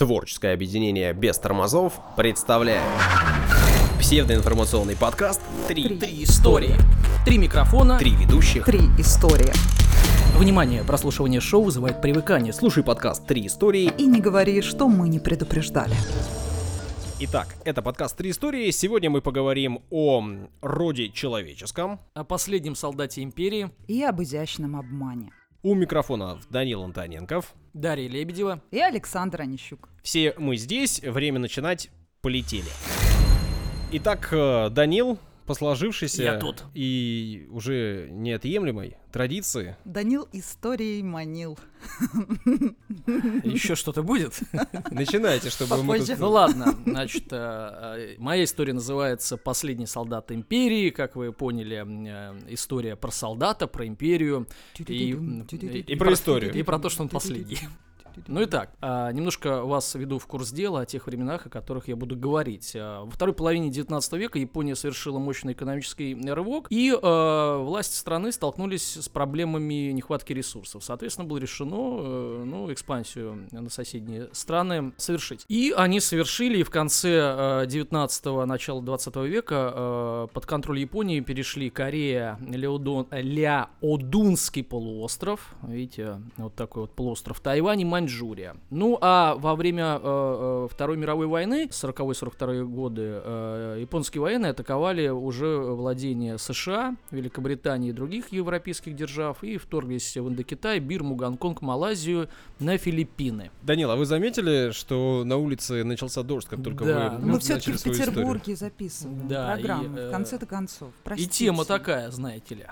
Творческое объединение без тормозов представляет псевдоинформационный подкаст «Три, Три истории. Три микрофона. Три ведущих». Три истории. Внимание, прослушивание шоу вызывает привыкание. Слушай подкаст Три истории. И не говори, что мы не предупреждали. Итак, это подкаст «Три истории». Сегодня мы поговорим о роде человеческом. о последнем солдате империи И об изящном обмане. У микрофонов Данил Антоненков. Дарья Лебедева. И Александр Онищук. Все мы здесь, время начинать, полетели. Итак, э, Данил, по сложившейся Я тут. и уже неотъемлемой традиции, Данил историей манил. Еще что-то будет? начинайте, чтобы мы Попозже. тут... Ну ладно, значит, э, э, моя история называется «Последний солдат империи». Как вы поняли, э, история про солдата, про империю и, И про историю. И про то, что он последний. Ну и так, а, немножко вас веду в курс дела о тех временах, о которых я буду говорить. А, Во второй половине 19 века Япония совершила мощный экономический рывок, и а, власти страны столкнулись с проблемами нехватки ресурсов. Соответственно, было решено э, ну, экспансию на соседние страны совершить. И они совершили, и в конце 19-го, начала 20 века э, под контроль Японии перешли Корея, э, Ляодунский полуостров, видите, вот такой вот полуостров, Тайвань и Маньчжурия. Ну, а во время э, э, Второй мировой войны, 40-42 годы, э, японские военные атаковали уже владения США, Великобритании и других европейских держав и вторглись в Индокитай, Бирму, Гонконг, Малайзию, на Филиппины. Данил, а вы заметили, что на улице начался дождь, как только Да. вы Ну, Мы все-таки в свою историю? Петербурге записываем Да, и, программу. э, В конце-то концов. И Простите. тема такая, знаете ли,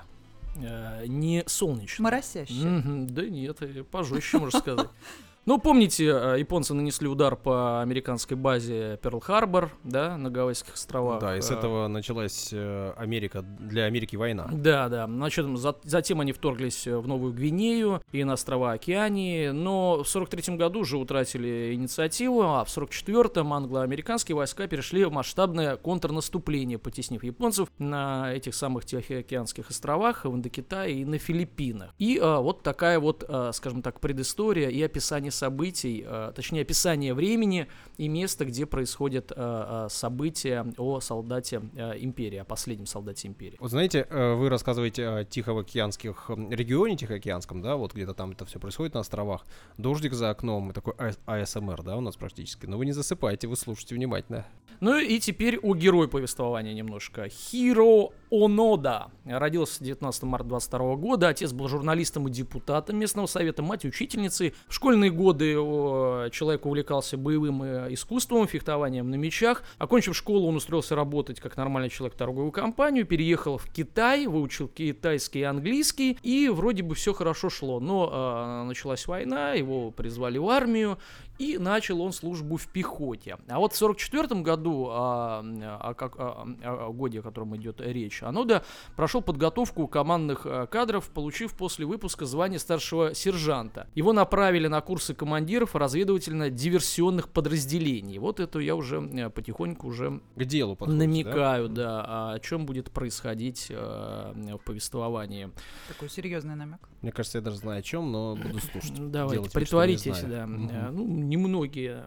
не солнечная. Моросящая. Мгм, да нет, э, пожестче, можно сказать. Ну, помните, э, японцы нанесли удар по американской базе Перл-Харбор, да, на Гавайских островах. Да, и с Э, этого началась э, Америка, для Америки война. Да, да. Значит, за- затем они вторглись в Новую Гвинею и на острова Океании, но в 43 году уже утратили инициативу, а в 44-м англо-американские войска перешли в масштабное контрнаступление, потеснив японцев на этих самых Тихоокеанских островах, в Индокитае и на Филиппинах. И а, вот такая вот, а, скажем так, предыстория и описание событий, а, точнее описание времени и места, где происходят а, а, события о солдате а, империи, о последнем солдате империи. Вот знаете, э, вы рассказываете о Тихоокеанских регионе Тихоокеанском, да, вот где-то там это все происходит на островах. Дождик за окном, и такой А- АСМР, да, у нас практически. Но вы не засыпайте, вы слушайте внимательно. Ну и теперь о герой повествования немножко. Хиро Онода. Родился 19 марта 22 года. Отец был журналистом и депутатом местного совета, мать учительницей. В школьные годы о, человек увлекался боевым э, искусством, фехтованием на мечах. Окончив школу, он устроился работать как нормальный человек в торговую компанию, переехал в Китай, выучил китайский и английский, и вроде бы все хорошо шло. Но э, началась война, его призвали в армию, и начал он службу в пехоте. А вот в 44 году, как, а, а, о годе, о котором идет речь, Анода прошел подготовку командных а, кадров, получив после выпуска звание старшего сержанта. Его направили на курсы командиров разведывательно-диверсионных подразделений. Вот это я уже э, потихоньку уже К делу да? намекаю, да, а о чем будет происходить э, в повествовании. Такой серьезный намек. Мне кажется, я даже знаю о чем, но буду слушать. Давайте, Делать притворитесь, да. Э, Ну, немногие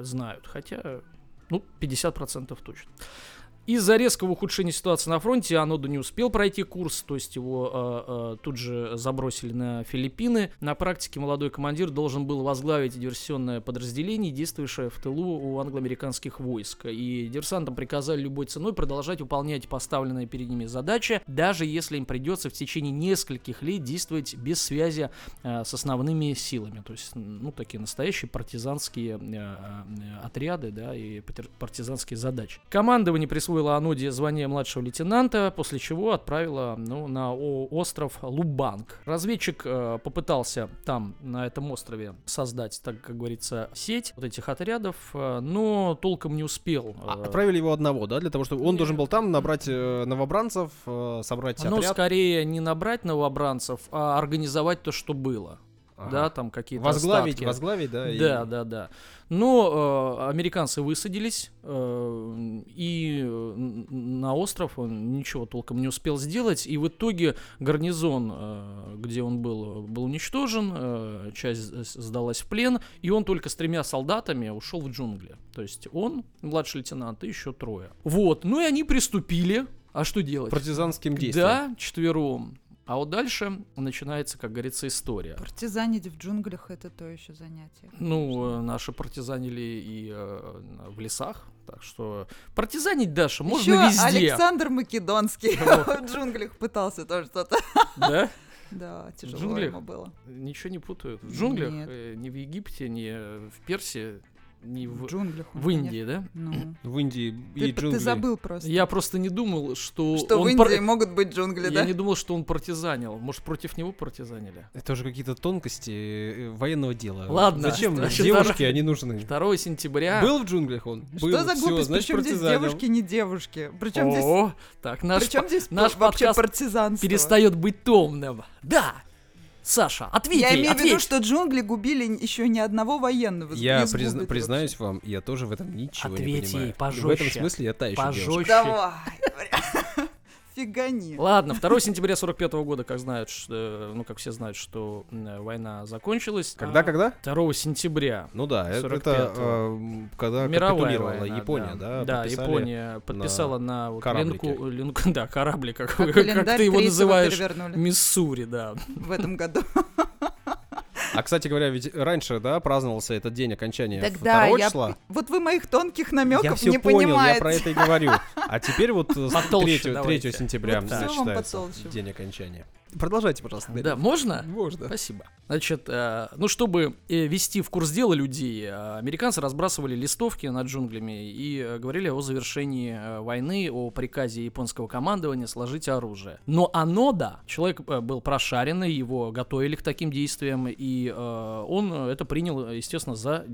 знают, хотя, ну, 50% точно. Из-за резкого ухудшения ситуации на фронте Анода не успел пройти курс, то есть его э, э, тут же забросили на Филиппины. На практике молодой командир должен был возглавить диверсионное подразделение, действующее в тылу у англо-американских войск. И диверсантам приказали любой ценой продолжать выполнять поставленные перед ними задачи, даже если им придется в течение нескольких лет действовать без связи э, с основными силами. То есть, ну, такие настоящие партизанские э, э, отряды, да, и партизанские задачи. Командование присвоило Аноде звание младшего лейтенанта, после чего отправило, ну, на остров Лубанг. Разведчик э, попытался там, на этом острове, создать, так как говорится, сеть вот этих отрядов, э, но толком не успел. А, э, Отправили его одного, да, для того, чтобы он должен был там набрать э, новобранцев, э, собрать ну, отряд. скорее не набрать новобранцев, а организовать то, что было. Ага. да, там какие-то Возглавить, остатки. возглавить, да? и- Да, да, да. Но э, американцы высадились, э, и на остров он ничего толком не успел сделать, и в итоге гарнизон, э, где он был, был уничтожен, э, часть сдалась в плен, и он только с тремя солдатами ушел в джунгли. То есть он, младший лейтенант, и еще трое. Вот, ну и они приступили. А что делать? Партизанским действием. Да, четвером. А вот дальше начинается, как говорится, история. Партизанить в джунглях это то еще занятие. Ну, э, наши партизанили и э, в лесах, так что партизанить, Даша, можно Ещё везде. Александр Македонский в джунглях пытался тоже что-то. Да? Да, тяжело ему было. Ничего не путают. В джунглях, э, ни в Египте, ни э, в Персии, ни в, В джунглях. в Индии, да? конечно. Ну. В Индии Ты, и ты джунгли. забыл просто. Я просто не думал, что, Что в Индии пар- могут быть джунгли, Я да? не думал, что он партизанил. Может, против него партизанили? Это уже какие-то тонкости э, военного дела. Ладно, Зачем значит, девушки, они нужны? 2 сентября. Был в джунглях он? Был, Что за всё, глупость? значит, Причем здесь девушки, не девушки? Причем здесь, О, так, наш причем здесь наш вообще подкаст партизанство? перестает быть томным. Да! Саша, ответь Я ей, имею в виду, что джунгли губили еще ни одного военного. Я призна- признаюсь вам, я тоже в этом ничего Ответь не ей понимаю. В пожестче. этом смысле я та еще девушка. Пожестче. вообще. Давай. Фигани. Ладно, 2 сентября 45 года, как знают, ну, как все знают, что война закончилась. Когда, когда? 2 сентября. Ну да, это, 45-го. это, когда капитулировала Япония, да? Да. Япония подписала на, линку, да, корабли, как, ты его называешь, Миссури, да. в этом году. А, кстати говоря, ведь раньше, да, праздновался этот день окончания Тогда 2 я... числа. Вот вы моих тонких Я намеков все не понял, понимаете. я про это и говорю. А теперь вот э, с Потолще 3, давайте. сентября Вот да, считается день окончания. Продолжайте, пожалуйста. Да, Дарья. можно? Можно. Спасибо. Значит, э, ну, чтобы э, ввести в курс дела людей, э, американцы разбрасывали листовки над джунглями и э, говорили о завершении э, войны, о приказе японского командования сложить оружие. Но Анода, человек э, был прошаренный, его готовили к таким действиям, и э, он это принял, естественно, за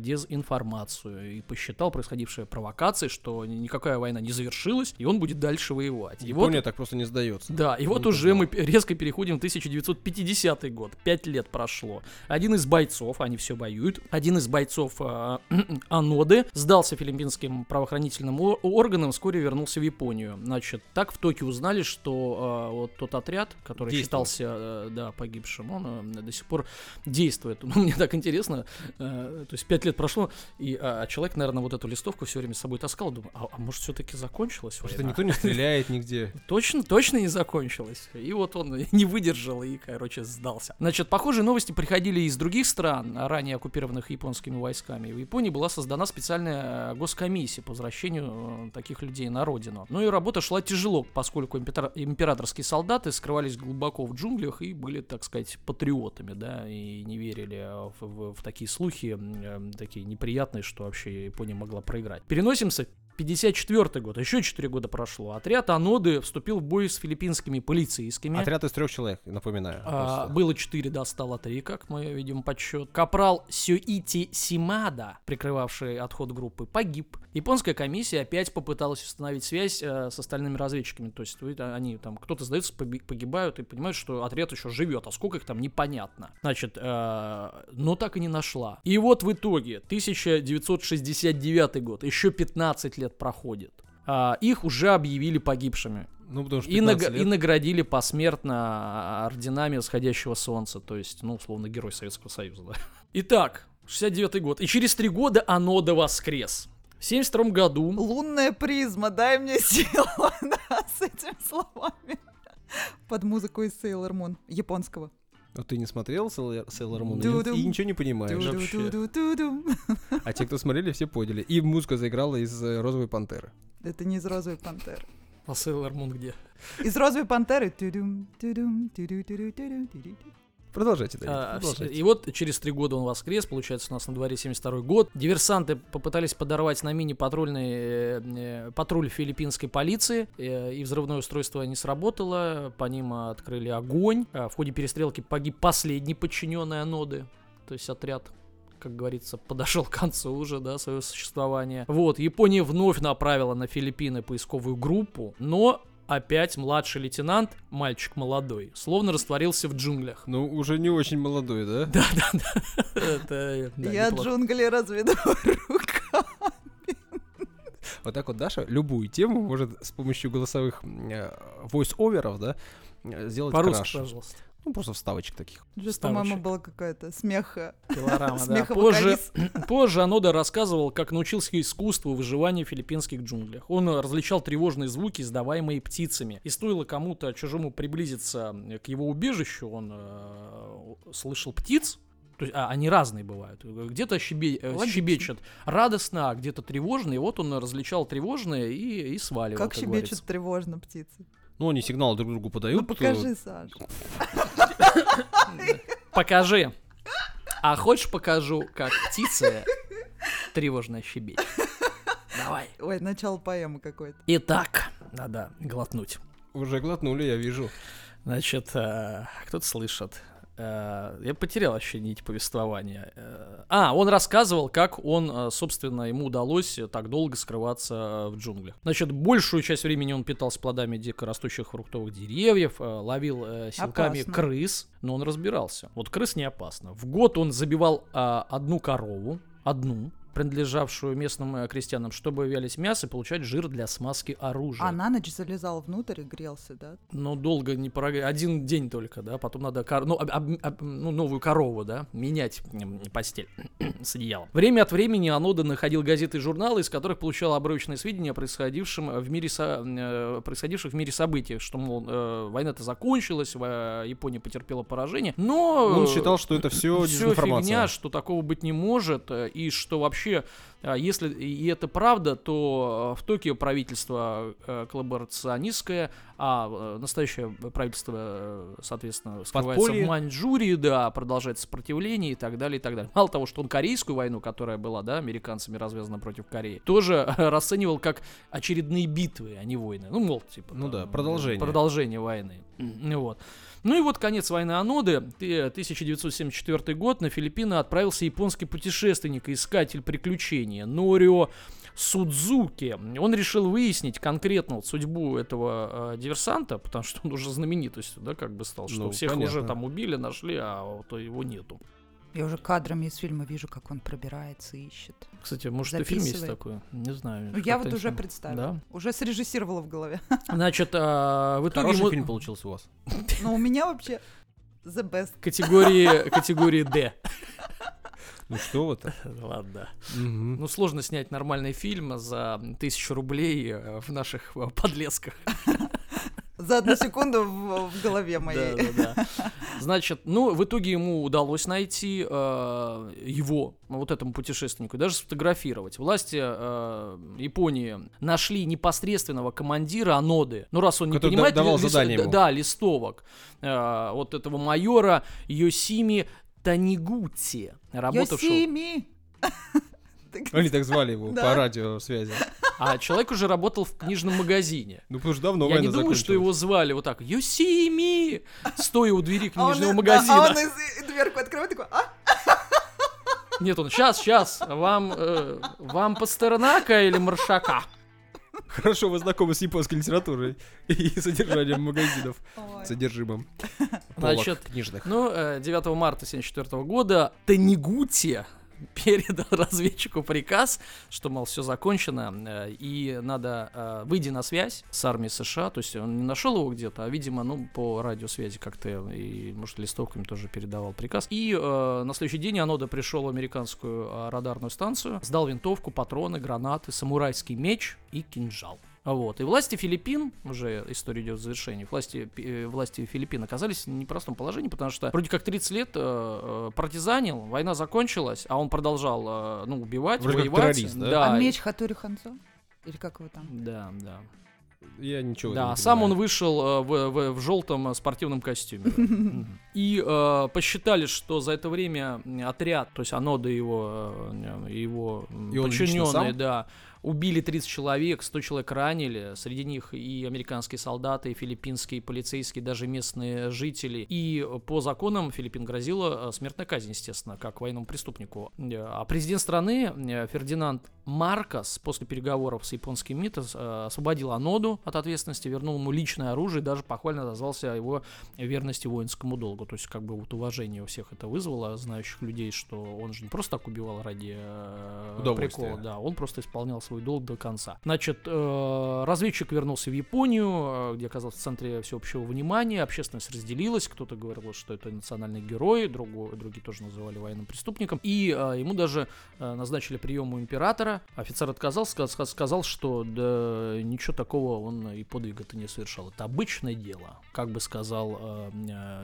дезинформацию и посчитал происходившее провокацией, что ни- никакая война не завершилась, и он будет дальше воевать. И вот так просто не сдается. да, и вот Ну, уже да. мы резко переходим в 1950 год. Пять лет прошло. Один из бойцов, они все воюют, один из бойцов а, Аноды сдался филиппинским правоохранительным органам, вскоре вернулся в Японию. Значит, так в Токио узнали, что а, вот тот отряд, который Действует. считался э, да, погибшим, он э, до сих пор действует. Ну, мне так интересно, э, то есть пять лет прошло, и а, человек, наверное, вот эту листовку все время с собой таскал, думаю, а, а может все-таки закончилась Потому что никто не стреляет нигде. Точно, точно не закончилось. И вот он не выдержал и, короче, сдался. Значит, похожие новости приходили из других стран, ранее оккупированных японскими войсками. В Японии была создана специальная э, госкомиссия по возвращению э, таких людей на родину. Но и работа шла тяжело, поскольку императорские солдаты скрывались глубоко в джунглях и были, так сказать, патриотами, да, и не верили в, в- в такие слухи, э, такие неприятные, что вообще Япония могла проиграть. Переносимся 54 год, еще 4 года прошло. Отряд Аноды вступил в бой с филиппинскими полицейскими. Отряд из трех человек, напоминаю. А, было 4, да, стало 3, как мы видим подсчет. Капрал Сюити Симада, прикрывавший отход группы, погиб. Японская комиссия опять попыталась установить связь э, с остальными разведчиками. То есть вы- они там, кто-то сдается, погибают и понимают, что отряд еще живет, а сколько их там непонятно. Значит, э, но так и не нашла. И вот в итоге 1969 год, еще 15 лет проходит. А, их уже объявили погибшими. Ну, потому что И, 15 наг- лет. и наградили посмертно орденами восходящего солнца, то есть, ну, условно, герой Советского Союза, да. Итак, 69 год. И через три года Анода воскрес. В 72 году Лунная призма, дай мне силу да, с этими словами. Под музыку из Sailor Moon, японского. А ты не смотрел Sailor Moon Ду-дум. и, и ничего не понимаешь. вообще. А те, кто смотрели, все поняли. И музыка заиграла из э, «Розовой пантеры». Это не из розовой пантеры. а Sailor Moon где? Из розовой пантеры. Продолжайте, Даня, А, продолжайте. И вот через три года он воскрес, получается, у нас на дворе 72 год. Диверсанты попытались подорвать на мини-патрульный э, э, патруль филиппинской полиции, э, и взрывное устройство не сработало, по ним открыли огонь. А В ходе перестрелки погиб последний подчиненный Аноды, то есть отряд как говорится, подошел к концу уже, да, своего существования. Вот, Япония вновь направила на Филиппины поисковую группу, но опять младший лейтенант, мальчик молодой, словно растворился в джунглях. Ну, уже не очень молодой, да? Да, да, да. Это, да, Я джунгли разведу руками. Вот так вот Даша любую тему может с помощью голосовых войс-оверов, да, э, сделать По-русски, пожалуйста. Ну, просто вставочек таких. Вставочек. по-моему, была какая-то смеха. Пилорама, да. Позже, позже Анода рассказывал, как научился искусству выживания в филиппинских джунглях. Он э, различал тревожные звуки, издаваемые птицами. И стоило кому-то чужому приблизиться э, к его убежищу, он э, слышал птиц, то есть, а, они разные бывают. Где-то щебе- э, Логично. щебечет радостно, а где-то тревожно. И вот он различал тревожное и, и сваливал, Как как щебечут говорится. тревожно птицы. Ну, они сигналы друг другу подают. Ну покажи, Саш. Покажи. А хочешь покажу, как птицы тревожно щебечет? Давай. Ой, начало поэмы какой-то. Итак, надо глотнуть. Уже глотнули, я вижу. Значит, э, кто-то слышит. Э, я потерял вообще нить повествования. Э, а, он рассказывал, как он, э, собственно, ему удалось так долго скрываться в джунглях. Значит, большую часть времени он питался плодами дикорастущих фруктовых деревьев, ловил силками Опасно. крыс, но он разбирался. Вот крыс не опасно. В год он забивал э, одну корову, одну, принадлежавшую местным э, крестьянам, чтобы вялить мясо и получать жир для смазки оружия. А на ночь залезал внутрь и грелся, да? Ну, долго не прога... Один день только, да, потом надо кор- ну, об- об- об- ну, новую корову, да, менять постель с одеялом. Время от времени Анода находил газеты и журналы, из которых получал обрывочные сведения о происходившем в мире, со- э, происходивших в мире событиях, что, мол, э, война-то закончилась, Япония потерпела поражение, но... Он считал, что это все Все дезинформация. фигня, что такого быть не может, э, и что вообще, э, если и это правда, то э, в Токио правительство э, коллаборационистское, а настоящее правительство, соответственно, скрывается Подполье. в Маньчжурии, да, продолжает сопротивление и так далее, и так далее. Мало того, что он корейскую войну, которая была, да, американцами развязана против Кореи, тоже расценивал как очередные битвы, а не войны. Ну, мол, типа... Ну там, да, продолжение. Продолжение войны. Ну Вот. Ну и вот конец войны Аноды, ты- 1974 год, на Филиппины отправился японский путешественник и искатель приключения Норио Судзуки. Он решил выяснить конкретно вот судьбу этого э, диверсанта, потому что он уже знаменитостью, да, как бы стал, что Ну, всех понятно. уже там убили, нашли, а вот его нету. Я уже кадрами из фильма вижу, как он пробирается, ищет. Кстати, может, и фильм есть Записывает. такой? Не знаю. Ну, я вот уже ничего. представила. Да? Уже срежиссировала в голове. Значит, а, в итоге Хороший ему- фильм получился у вас. Но у меня вообще the best. категории, категории D. Ну что вы-то? Ладно. Мгм. Ну, сложно снять нормальный фильм за тысячу рублей э, в наших э, подлесках. За одну секунду в, в голове моей. Да, да, да. Значит, ну, в итоге ему удалось найти э, его, вот этому путешественнику, и даже сфотографировать. Власти э, Японии нашли непосредственного командира Аноды. Ну, раз он не Который понимает... да- давал ли- задание да, ему. да, листовок. Э, вот этого майора Йосими Танигути, работавшего... Йосими! Они так звали его Да. по радиосвязи. А человек уже работал в книжном магазине. Ну, потому что давно Я не думаю, что его звали вот так, Юсими, стоя у двери А он книжного магазина. А он из- дверку открывает такой, а? Нет, он, сейчас, сейчас, вам, э, вам Пастернака или Маршака? Хорошо, вы знакомы с японской литературой и содержанием магазинов. Ой. Содержимым. Значит, полок книжных. Ну, э, 9 марта 1974 года Танигути передал разведчику приказ, что, мол, все закончено, э, и надо э, выйти на связь с армией США, то есть он не нашел его где-то, а, видимо, ну, по радиосвязи как-то, и, может, листовками тоже передавал приказ. И э, на следующий день Анода пришел в американскую э, радарную станцию, сдал винтовку, патроны, гранаты, самурайский меч и кинжал. Вот. И власти Филиппин, уже история идет к завершению, власти, э, власти Филиппин оказались в непростом положении, потому что вроде как 30 лет э, э, партизанил, война закончилась, а он продолжал э, ну, убивать, Вроде как воевать. террорист, да? А и- меч Хатури Ханзо? Или как его там? Да, да. Я ничего Да, не сам он вышел э, в, в- в желтом э, спортивном костюме. И э, посчитали, что за это время отряд, то есть Анода и его, э, его И подчиненные, да, убили 30 человек, 100 человек ранили, среди них и американские солдаты, и филиппинские полицейские, даже местные жители. И по законам Филиппин грозила э, смертная казнь, естественно, как военному преступнику. Э, А президент страны э, Фердинанд Маркос после переговоров с японским МИД освободил Аноду от ответственности, вернул ему личное оружие и даже похвально отозвался о его верности воинскому долгу. То есть, как бы вот уважение у всех это вызвало, знающих людей, что он же не просто так убивал ради прикола, да, он просто исполнял свой долг до конца. Значит, э, разведчик вернулся в Японию, э, где оказался в центре всеобщего внимания, общественность разделилась, кто-то говорил, что это национальный герой, другой, другие тоже называли военным преступником, и э, ему даже назначили прием у императора. Офицер отказался, ска- сказал, что да ничего такого он и подвига-то не совершал. Это обычное дело. Как бы сказал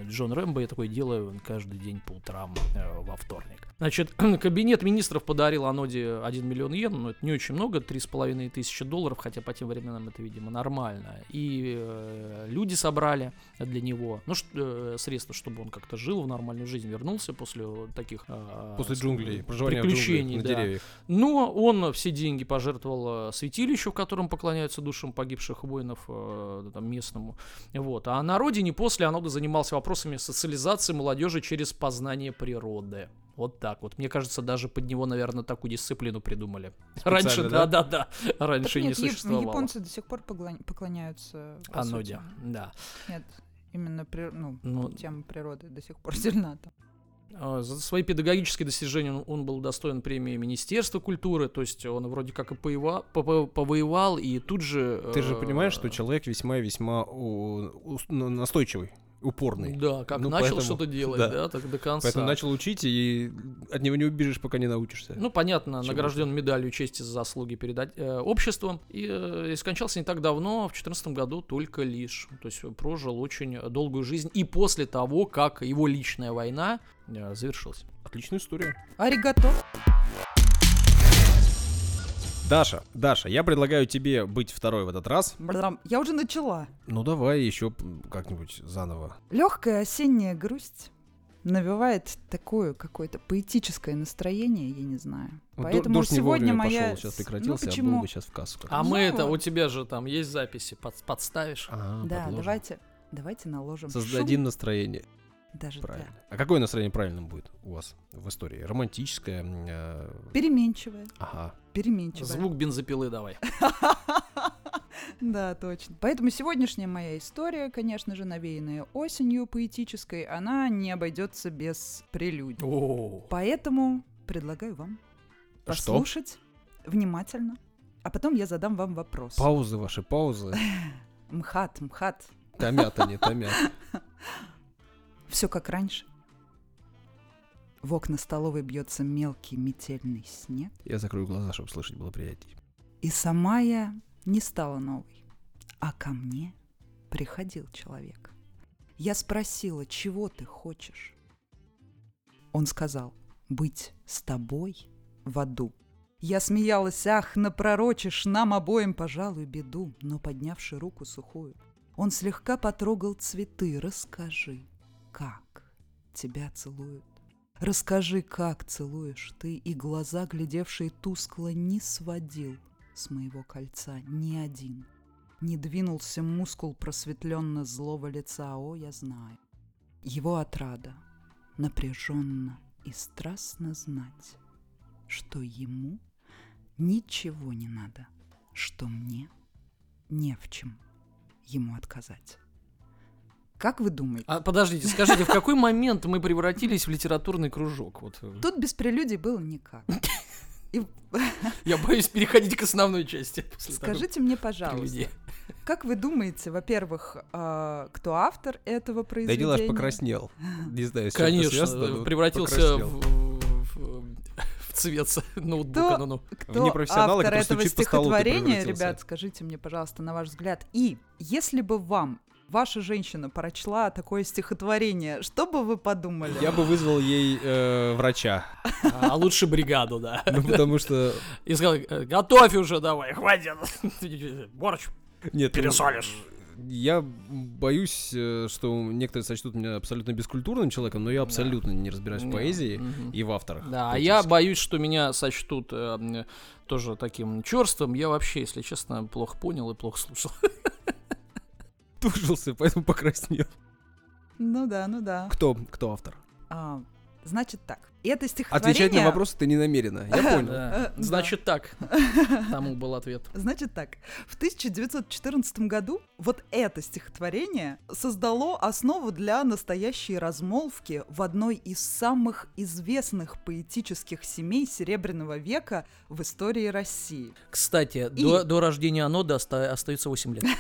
Джон Рэмбо, я такое делаю каждый день по утрам во вторник. Значит, кабинет министров подарил Аноде 1 миллион йен, но это не очень много, 3,5 тысячи долларов, хотя по тем временам это, видимо, нормально. И э, люди собрали для него, ну, э, средства, чтобы он как-то жил в нормальную жизнь, вернулся после таких... э, После джунглей, проживания в джунглях, приключений, на да. деревьях. Но он все деньги пожертвовал э, святилищу, в котором поклоняются душам погибших воинов э, там, местному. Вот. А на родине после Анода занимался вопросами социализации молодежи через познание природы. Вот так вот. Мне кажется, даже под него, наверное, такую дисциплину придумали. Раньше, да? да-да-да, раньше Так не нет, яп- существовало. японцы до сих пор поклон- поклоняются. по Аноде, сути. да. Нет, именно при- ну, Ну, тема природы до сих пор сильна там. За свои педагогические достижения он- он был удостоен премии Министерства культуры, то есть он вроде как и поева- по- по- повоевал, и тут же... Ты же э, понимаешь, что человек весьма-весьма у- ус- на- настойчивый, упорный. Да, как Ну, начал поэтому- что-то делать, да. да. так до конца. Поэтому начал учить, и от него не убежишь, пока не научишься. Ну, понятно, Чему-то. награжден медалью чести за заслуги перед э, обществом. И, э, и скончался не так давно, в 2014 году только лишь. То есть прожил очень долгую жизнь. И после того, как его личная война э, завершилась. Отличная история. Аригато. Даша, Даша, я предлагаю тебе быть второй в этот раз. Брам, Я уже начала. Ну давай еще как-нибудь заново. Легкая осенняя грусть навевает такое какое-то поэтическое настроение, я не знаю. До- Поэтому дождь сегодня моя... пошел, сейчас с- прекратился, ну, а был почему? бы сейчас в кассу. А раз. мы Ну это, у тебя же там есть записи, под- подставишь. А, Да, подложим. давайте, давайте наложим Создадим шум. настроение. Даже Правильно. да. А какое настроение правильным будет у вас в истории? Романтическое? э, Переменчивое, Ага. Переменчивое. Звук бензопилы давай. Да, точно. Поэтому сегодняшняя моя история, конечно же, навеянная осенью поэтической, она не обойдется без прелюдий. Поэтому предлагаю вам послушать внимательно, а потом я задам вам вопрос. Паузы ваши, паузы. МХАТ, МХАТ. Томят они, томят. Все как раньше. В окна столовой бьется мелкий метельный снег. Я закрою глаза, чтобы слышать было приятнее. И сама я не стала новой, а ко мне приходил человек. Я спросила, чего ты хочешь? Он сказал, быть с тобой в аду. Я смеялась, ах, напророчишь нам обоим, пожалуй, беду, но, поднявши руку сухую, он слегка потрогал цветы. Расскажи, как тебя целуют? Расскажи, как целуешь ты, и глаза, глядевшие тускло, не сводил с моего кольца ни один. Не двинулся мускул просветленно злого лица, о, я знаю. Его отрада напряженно и страстно знать, что ему ничего не надо, что мне не в чем ему отказать. Как вы думаете? А подождите, скажите, в какой момент мы превратились в литературный кружок? Вот э, Тут без прелюдий было никак. И я боюсь переходить к основной части. скажите мне, пожалуйста, прелюдии. как вы думаете, во-первых, а, кто автор этого Да произведения? дела аж покраснел. Не знаю, с чем это Конечно, связано, но превратился в, в- в цвет ноутбука. Кто- Ну-ну. Кто непрофессионала, автор этого стихотворения, ребят, скажите мне, пожалуйста, на ваш взгляд. И если бы вам ваша женщина прочла такое стихотворение, что бы вы подумали? Я бы вызвал ей э, врача. А лучше бригаду, да. Ну, потому что... И сказал, «Э, готовь уже давай, хватит. Борщ. Нет, ну, Пересолишь. Я боюсь, э, что некоторые сочтут меня абсолютно бескультурным человеком, но я абсолютно не разбираюсь в поэзии мгм. и в авторах. Да, а я боюсь, что меня сочтут э, тоже таким черством. Я вообще, если честно, плохо понял и плохо слушал. Тужился, поэтому покраснел. Ну да, ну да. Кто, кто автор? А, значит так. Это стихотворение... Отвечать на вопросы ты не намерена. Я понял. Э, да. Значит так. Тому был ответ. Значит так, в 1914 году вот это стихотворение создало основу для настоящей размолвки в одной из самых известных поэтических семей Серебряного века в истории России. Кстати, И- до, до рождения Анода оста- остается 8 лет.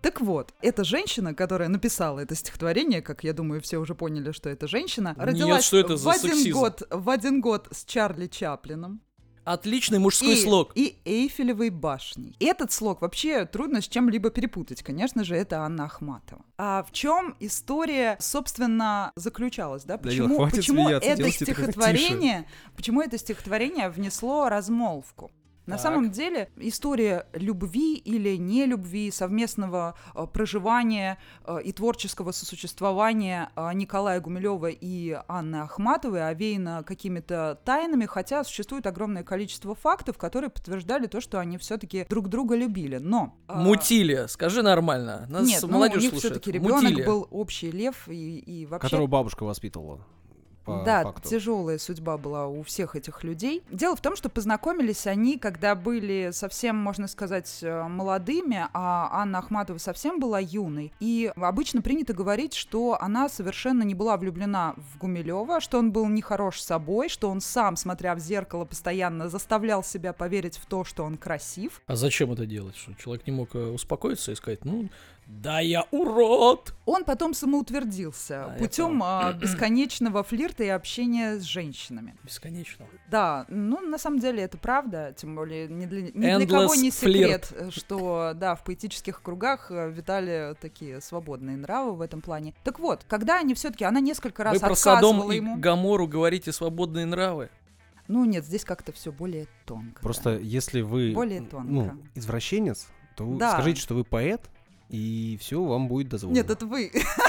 Так вот, эта женщина, которая написала это стихотворение, как я думаю, все уже поняли, что это женщина, Нет, родилась что это в за один год в один год с Чарли Чаплином. Отличный мужской и, слог. И Эйфелевой башней. Этот слог вообще трудно с чем-либо перепутать. Конечно же, это Анна Ахматова. А в чем история, собственно, заключалась, да? Почему, хватит почему смеяться, это стихотворение, почему это стихотворение внесло размолвку? На Так. самом деле история любви или нелюбви, совместного э, проживания э, и творческого сосуществования э, Николая Гумилева и Анны Ахматовой овеяна какими-то тайнами, хотя существует огромное количество фактов, которые подтверждали то, что они все-таки друг друга любили. Но э, Мутили, скажи нормально. Нас нет, ну, у молодежь них слушает. все-таки ребенок Мутили. был общий лев и, и вообще Которого бабушка воспитывала. По да, факту. тяжелая судьба была у всех этих людей. Дело в том, что познакомились они, когда были совсем, можно сказать, э, молодыми, а Анна Ахматова совсем была юной. И обычно принято говорить, что она совершенно не была влюблена в Гумилева, что он был нехорош собой, что он сам, смотря в зеркало, постоянно заставлял себя поверить в то, что он красив. А зачем это делать? Что человек не мог э, успокоиться и сказать, ну, да я урод! Он потом самоутвердился А, я путем а, бесконечного флирта и общения с женщинами. Бесконечно. Да, ну на самом деле это правда, тем более ни для, ни для кого не секрет, флирт. э, что да, в поэтических кругах э, витали такие свободные нравы в этом плане. Так вот, когда они все-таки, она несколько раз Вы про отказывала Содом и ему. Гамору говорите свободные нравы. Ну нет, здесь как-то все более тонко. Просто если вы Более тонко. ну, извращенец, то вы Да. скажите, что вы поэт, и все вам будет дозволено. Нет, это вы.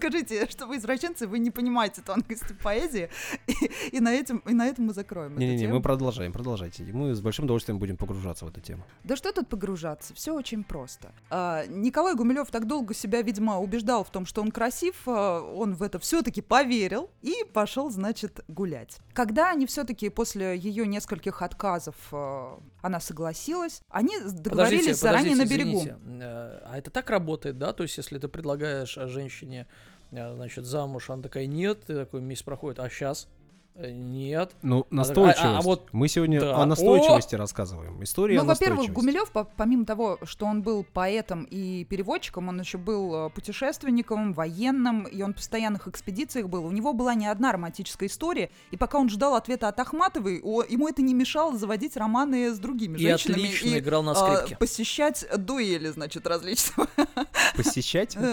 Скажите, что вы извращенцы, вы не понимаете тонкости поэзии, и, и на, этом, и на этом мы закроем эту Не-не-не, тему. мы продолжаем, продолжайте. Мы с большим удовольствием будем погружаться в эту тему. Да что тут погружаться? Все очень просто. А, Николай Гумилев так долго себя, видимо, убеждал в том, что он красив, а, он в это все-таки поверил и пошел, значит, гулять. Когда они все-таки после ее нескольких отказов а, она согласилась, они договорились Подождите, заранее на подождите, берегу. извините. Э, А это так работает, да? То есть, если ты предлагаешь э, женщине, значит, замуж, она такая, нет, ты такой месяц проходит, а сейчас? Нет. Ну, а- настойчивость. а вот- Мы сегодня да. о настойчивости рассказываем. История Ну, о во-первых. Гумилев, по- помимо того, что он был поэтом и переводчиком, он еще был э, путешественником, военным, и он в постоянных экспедициях был. У него была не одна романтическая история, и пока он ждал ответа от Ахматовой, о- ему это не мешало заводить романы с другими И женщинами отлично играл на а, скрипке. посещать дуэли, значит, различного. Посещать?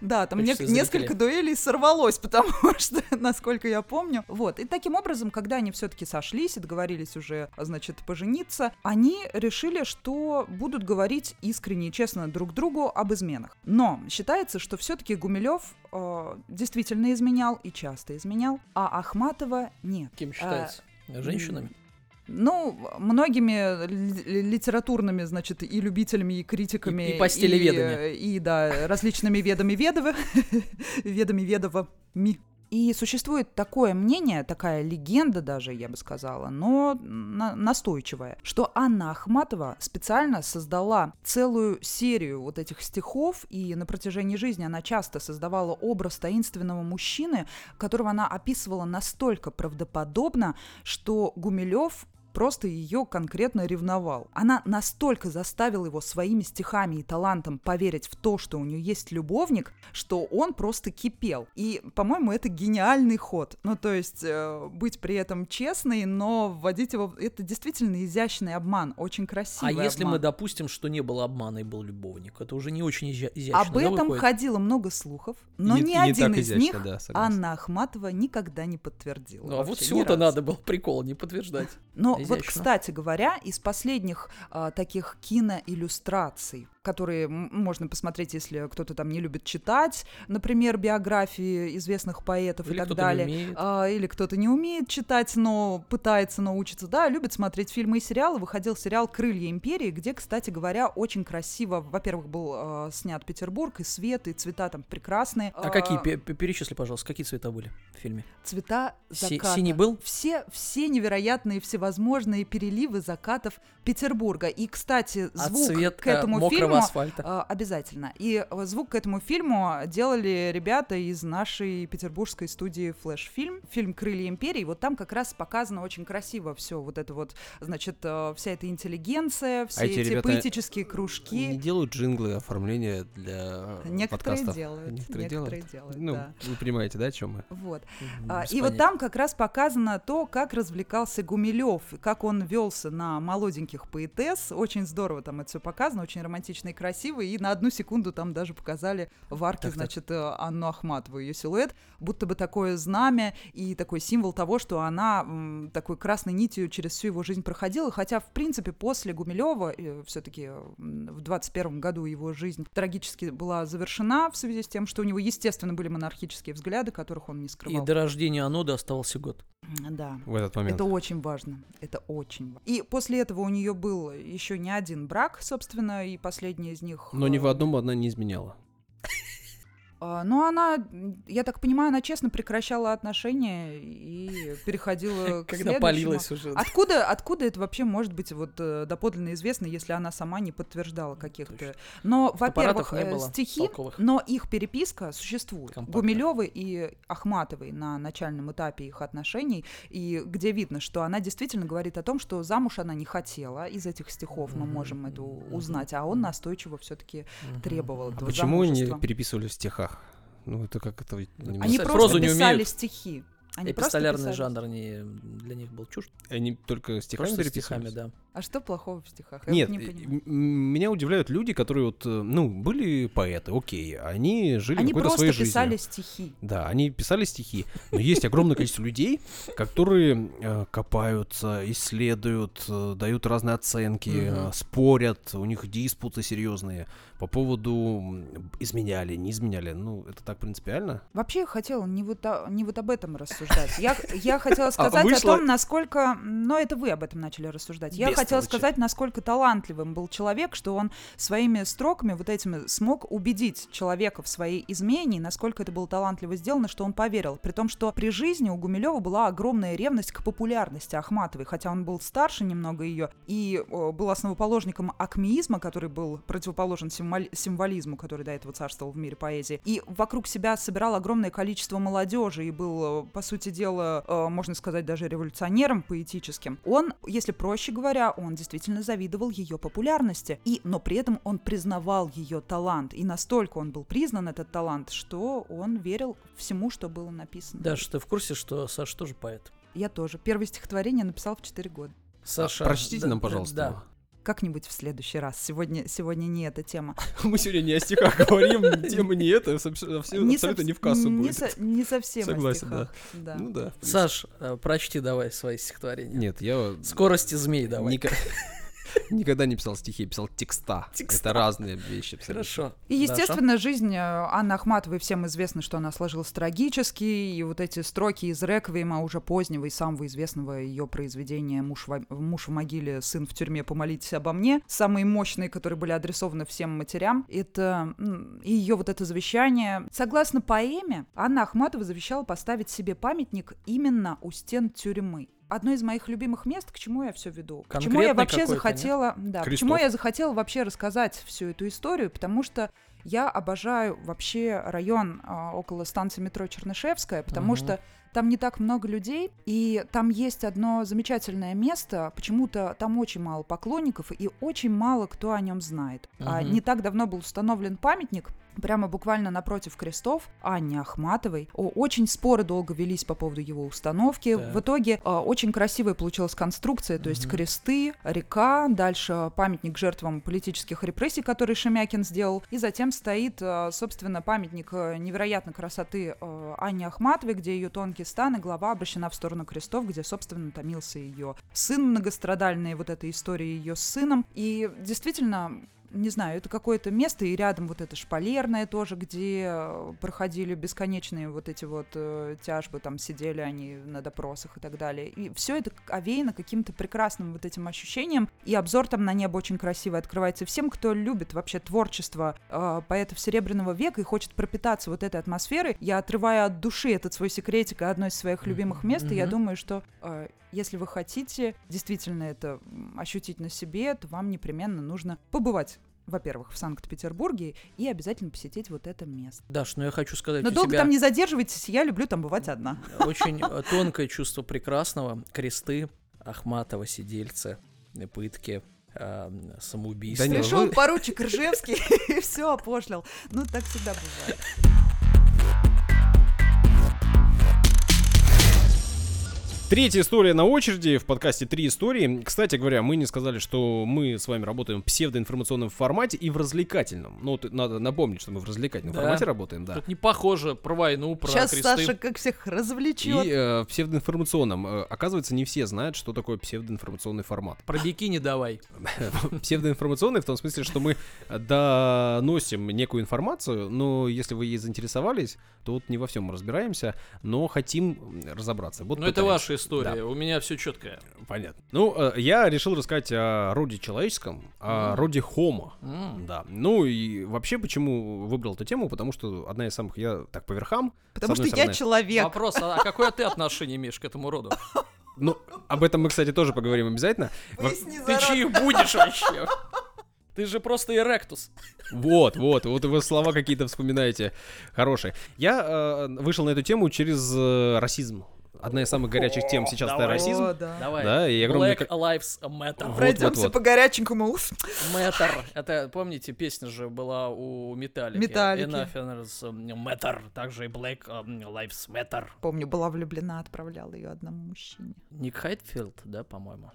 Да, там несколько дуэлей сорвалось, потому что, насколько я помню. Вот. И таким образом, когда они все-таки сошлись и договорились уже, значит, пожениться, они решили, что будут говорить искренне и честно друг другу об изменах. Но считается, что все-таки Гумилев э, действительно изменял и часто изменял, а Ахматова нет. Кем считается? Женщинами? Ну, многими ли- литературными, значит, и любителями, и критиками. И- и постелеведами. э, И, да, различными ведами ведовы, ведами ведовами. И существует такое мнение, такая легенда даже, я бы сказала, но на- настойчивая, что Анна Ахматова специально создала целую серию вот этих стихов, и на протяжении жизни она часто создавала образ таинственного мужчины, которого она описывала настолько правдоподобно, что Гумилев просто ее конкретно ревновал. Она настолько заставила его своими стихами и талантом поверить в то, что у нее есть любовник, что он просто кипел. И, по-моему, это гениальный ход. Ну, то есть э, быть при этом честной, но вводить его... в- Это действительно изящный обман, очень А красивый если мы обман. допустим, что не было обмана и был любовник, это уже не очень изя- изящно, Об да, этом выходит? ходило много слухов, но не- ни не один из изящно, них да. Анна Ахматова никогда не подтвердила. Ну, а вот всего-то надо было прикол не подтверждать. Но Вот, Изящно. кстати говоря, из последних а, таких киноиллюстраций, которые можно посмотреть, если кто-то там не любит читать, например, биографии известных поэтов Или и так далее. умеет. А, или кто-то не умеет читать, но пытается научиться, да, любит смотреть фильмы и сериалы. Выходил сериал «Крылья империи», где, кстати говоря, очень красиво, во-первых, был а, снят Петербург, и свет, и цвета там прекрасные. А какие? Пе- пе- Перечисли, пожалуйста, какие цвета были в фильме? Цвета Си- заката. синий был? Все, все невероятные, всевозможные переливы закатов Петербурга. И, кстати, А звук цвет к э, этому фильму... асфальта? а, обязательно. И э, звук к этому фильму делали ребята из нашей петербургской студии Flash Film. Фильм «Крылья империи». Вот там как раз показано очень красиво все вот это вот, значит, э, вся эта интеллигенция, все эти эти, ребята поэтические Не кружки. делают джинглы, оформления для Некоторые подкастов. делают. Некоторые, некоторые делают. делают, Ну, да. вы понимаете, да, о чем мы? Вот. А, без и вот там как раз показано то, как развлекался Гумилев, и как он велся на молоденьких поэтесс. Очень здорово там это все показано, очень романтично и красиво. И на одну секунду там даже показали в арке, значит, э, Анну Ахматову, ее силуэт, будто бы такое знамя и такой символ того, что она м, такой красной нитью через всю его жизнь проходила. Хотя, в принципе, после Гумилева, все-таки в 21 году его жизнь трагически была завершена в связи с тем, что у него, естественно, были монархические взгляды, которых он не И скрывал. до рождения Аноды оставался год. Да. В этот момент. Это очень важно. Это очень важно. И после этого у нее был еще не один брак, собственно, и последний из них. Но ни в э, одном она не изменяла. А, Ну, она, я так понимаю, она честно прекращала отношения и переходила к Когда следующему. полилась уже. Откуда, откуда это вообще может быть вот э, доподлинно известно, если она сама не подтверждала каких-то? Но, во-первых, не э, стихи, но их переписка существует. Гумилевой и Ахматовой на начальном этапе их отношений, и где видно, что она действительно говорит о том, что замуж она не хотела. Из этих стихов мы можем это узнать, а он настойчиво все-таки требовал А этого почему они замужества. переписывали в стихах? Ну, это как это... Они просто прозу не писали умеют. стихи. Они просто Эпистолярный писали жанр не, для них был чужд. Они только стихами Просто стихами, да. А что плохого в стихах? Я Нет, вот не меня удивляют люди, которые вот, э, ну, были поэты, окей, они жили Они какой-то просто своей писали жизнью. стихи. Да, они писали стихи, но есть огромное количество людей, которые э, копаются, исследуют, э, дают разные оценки, спорят, у них диспуты серьезные по поводу изменяли, не изменяли. Ну, это так принципиально? Вообще я хотела не вот, о- не вот об этом рассуждать. Я, я хотела сказать А вышло- о том, насколько... Но это вы об этом начали рассуждать. Я хотела Бестолочи. сказать, насколько талантливым был человек, что он своими строками вот этими смог убедить человека в своей измене, насколько это было талантливо сделано, что он поверил. При том, что при жизни у Гумилева была огромная ревность к популярности Ахматовой, хотя он был старше немного ее и был основоположником акмеизма, который был противоположен символ- символизму, который до этого царствовал в мире поэзии. И вокруг себя собирал огромное количество молодежи и был, э, по сути дела, э, можно сказать, даже революционером поэтическим. Он, если проще говоря, он действительно завидовал ее популярности. И, но при этом он признавал ее талант. И настолько он был признан, этот талант, что он верил всему, что было написано. Даже ты в курсе, что Саша тоже поэт? Я тоже. Первое стихотворение написал в 4 года. Саша, А, Прочтите да, нам, да, пожалуйста. Да. Как-нибудь в следующий раз. Сегодня, сегодня не эта тема. Мы сегодня не о стихах говорим, тема не это, абсолютно не в кассу будет. не совсем Согласен, о да. Ну да. Саш, э, прочти давай свои стихотворения. Нет, я Скорости змей давай. никогда не писал стихи, писал текста. Текста. Это разные вещи. абсолютно. Хорошо. И, Даша? естественно, жизнь э, Анны Ахматовой всем известно, что она сложилась трагически, и вот эти строки из «Реквиема» уже позднего и самого известного ее произведения «Муж в, «Муж в могиле, сын в тюрьме, помолитесь обо мне», самые мощные, которые были адресованы всем матерям, это ее вот это завещание. Согласно поэме, Анна Ахматова завещала поставить себе памятник именно у стен тюрьмы. Одно из моих любимых мест, к чему я все веду. К чему я вообще нет? захотела, да, Крестов. почему я захотела вообще рассказать всю эту историю, потому что я обожаю вообще район а, около станции метро Чернышевская, потому Мгм. что там не так много людей, и там есть одно замечательное место. Почему-то там очень мало поклонников, и очень мало кто о нем знает. А Мгм. не так давно был установлен памятник прямо буквально напротив крестов Анне Ахматовой. Очень споры долго велись по поводу его установки. Так. В итоге а, очень красивая получилась конструкция, то есть Мгм. кресты, река, дальше памятник жертвам политических репрессий, который Шемякин сделал, и затем стоит, а, собственно, памятник э, невероятной красоты э, Анне Ахматовой, где ее тонкий Пакистан, и глава обращена в сторону крестов, где, собственно, томился ее сын многострадальный, вот эта история ее с сыном. И действительно, не знаю, это какое-то место, и рядом вот это шпалерное тоже, где э, проходили бесконечные вот эти вот э, тяжбы, там сидели они на допросах и так далее. И все это овеяно каким-то прекрасным вот этим ощущением, и обзор там на небо очень красивый открывается. Всем, кто любит вообще творчество э, поэтов Серебряного века и хочет пропитаться вот этой атмосферой, я отрываю от души этот свой секретик, одно из своих любимых мест, и я думаю, что э, если вы хотите действительно это ощутить на себе, то вам непременно нужно побывать во-первых, в Санкт-Петербурге и обязательно посетить вот это место. Даш, ну я хочу сказать, Но у долго тебя там не задерживайтесь, я люблю там бывать одна. очень э, тонкое чувство прекрасного. Кресты, Ахматова, сидельцы, э, пытки, э, самоубийства. Да Пришел поручик Ржевский и все опошлил. Ну, так всегда бывает. Третья история на очереди в подкасте «Три истории». Кстати говоря, мы не сказали, что мы с вами работаем в псевдоинформационном формате и в развлекательном. Ну, надо напомнить, что мы в развлекательном Да. формате работаем, да. Тут не похоже про войну, про Сейчас кресты. Саша как всех развлечет. И э, в псевдоинформационном. Э, оказывается, не все знают, что такое псевдоинформационный формат. Про бикини давай. Псевдоинформационный в том смысле, что мы доносим некую информацию, но если вы ей заинтересовались, то вот не во всем мы разбираемся, но хотим разобраться. Вот Ну это пытаемся. История, у меня все четкое. Понятно. Ну, э, я решил рассказать о роде человеческом, о Мгм. роде Homo. М. Да. Ну и вообще, почему выбрал эту тему? Потому что одна из самых, я так по верхам. Потому что одной я стороны. человек. Вопрос, а какое ты отношение имеешь к этому роду? Ну, об этом мы, кстати, тоже поговорим обязательно. Во- Поясни, Ты чьих будешь вообще? Ты же просто эректус. Вот, вот, вот вы слова какие-то вспоминаете хорошие. Я э, вышел на эту тему через э, расизм. Одна из самых горячих тем сейчас это расизм. О, да. Давай. Да, и огромное Black Lives Matter. Вот, Пройдемся вот. по горяченькому. Уф. Matter. Это, помните, песня же была у Металлики. Металлики. Enough Matter. Также и Black Lives Matter. Помню, была влюблена, отправляла ее одному мужчине. Ник Хайтфилд, да, по-моему?